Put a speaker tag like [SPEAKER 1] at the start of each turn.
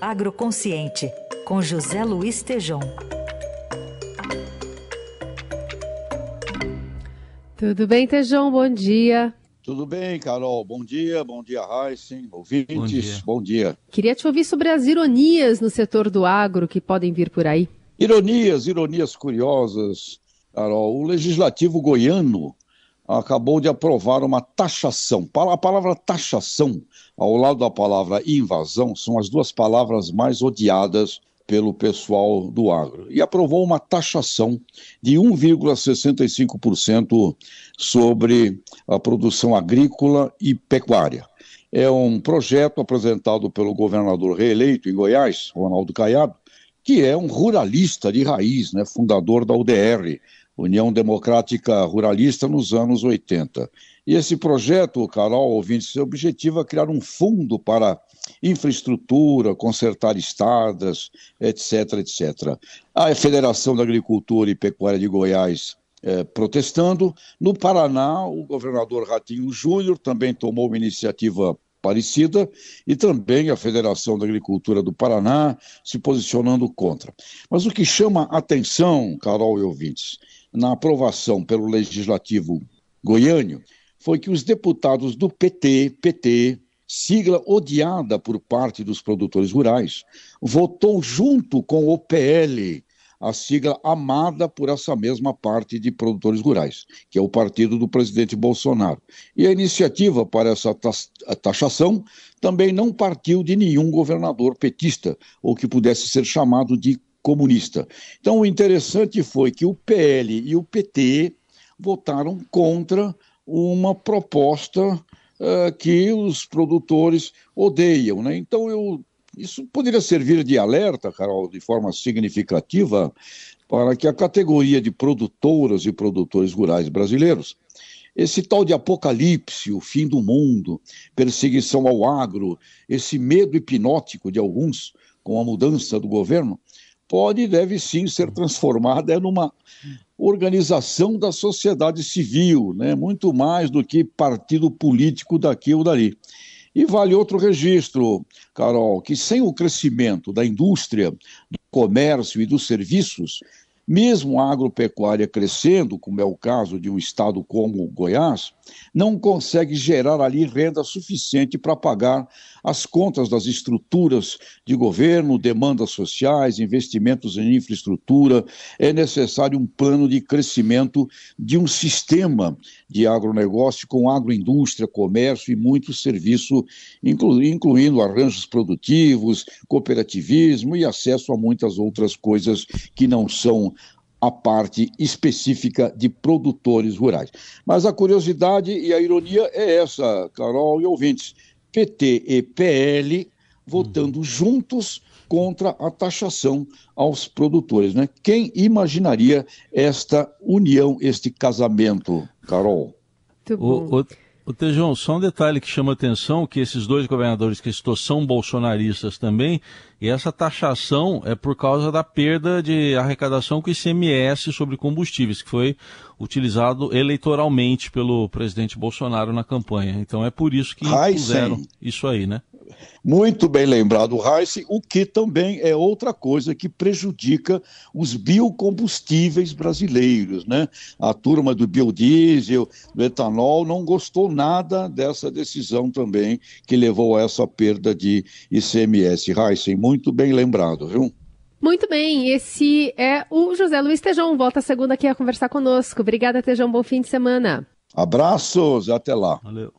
[SPEAKER 1] Agroconsciente, com José Luiz Tejom.
[SPEAKER 2] Tudo bem, Tejão? Bom dia.
[SPEAKER 3] Tudo bem, Carol. Bom dia, bom dia, Heisen, ouvintes, bom dia. bom dia.
[SPEAKER 2] Queria te ouvir sobre as ironias no setor do agro que podem vir por aí.
[SPEAKER 3] Ironias, ironias curiosas, Carol. O legislativo goiano acabou de aprovar uma taxação. A palavra taxação, ao lado da palavra invasão, são as duas palavras mais odiadas pelo pessoal do agro. E aprovou uma taxação de 1,65% sobre a produção agrícola e pecuária. É um projeto apresentado pelo governador reeleito em Goiás, Ronaldo Caiado, que é um ruralista de raiz, né, fundador da UDR, União Democrática Ruralista, nos anos 80. E esse projeto, Carol, ouvinte, seu objetivo é criar um fundo para infraestrutura, consertar estradas, etc, etc. A Federação da Agricultura e Pecuária de Goiás é, protestando. No Paraná, o governador Ratinho Júnior também tomou uma iniciativa parecida e também a Federação da Agricultura do Paraná se posicionando contra. Mas o que chama atenção, Carol e ouvintes, na aprovação pelo Legislativo goiano foi que os deputados do PT, PT, sigla odiada por parte dos produtores rurais, votou junto com o PL, a sigla amada por essa mesma parte de produtores rurais, que é o partido do presidente Bolsonaro. E a iniciativa para essa taxação também não partiu de nenhum governador petista, ou que pudesse ser chamado de comunista. Então, o interessante foi que o PL e o PT votaram contra uma proposta uh, que os produtores odeiam. Né? Então, eu, isso poderia servir de alerta, Carol, de forma significativa, para que a categoria de produtoras e produtores rurais brasileiros esse tal de apocalipse, o fim do mundo, perseguição ao agro, esse medo hipnótico de alguns com a mudança do governo, pode e deve sim ser transformada numa organização da sociedade civil, né? muito mais do que partido político daqui ou dali. E vale outro registro, Carol, que sem o crescimento da indústria, do comércio e dos serviços, mesmo a agropecuária crescendo, como é o caso de um estado como Goiás, não consegue gerar ali renda suficiente para pagar as contas das estruturas de governo, demandas sociais, investimentos em infraestrutura. É necessário um plano de crescimento de um sistema de agronegócio com agroindústria, comércio e muito serviço, inclu incluindo arranjos produtivos, cooperativismo e acesso a muitas outras coisas que não são a parte específica de produtores rurais. Mas a curiosidade e a ironia é essa, Carol e ouvintes. PT e PL votando juntos contra a taxação aos produtores. Né? Quem imaginaria esta união, este casamento, Carol?
[SPEAKER 4] O, o, o Tejão, só um detalhe que chama atenção, que esses dois governadores que estou são bolsonaristas também, e essa taxação é por causa da perda de arrecadação com o ICMS sobre combustíveis, que foi utilizado eleitoralmente pelo presidente Bolsonaro na campanha. Então é por isso que fizeram isso aí, né?
[SPEAKER 3] Muito bem lembrado, Heiss, o que também é outra coisa que prejudica os biocombustíveis brasileiros, né? A turma do biodiesel, do etanol, não gostou nada dessa decisão também que levou a essa perda de ICMS. Heiss, muito bem lembrado, viu?
[SPEAKER 2] Muito bem, esse é o José Luiz Tejão. Volta segunda aqui a conversar conosco. Obrigada, Tejão. Bom fim de semana.
[SPEAKER 3] Abraços, até lá.
[SPEAKER 4] Valeu.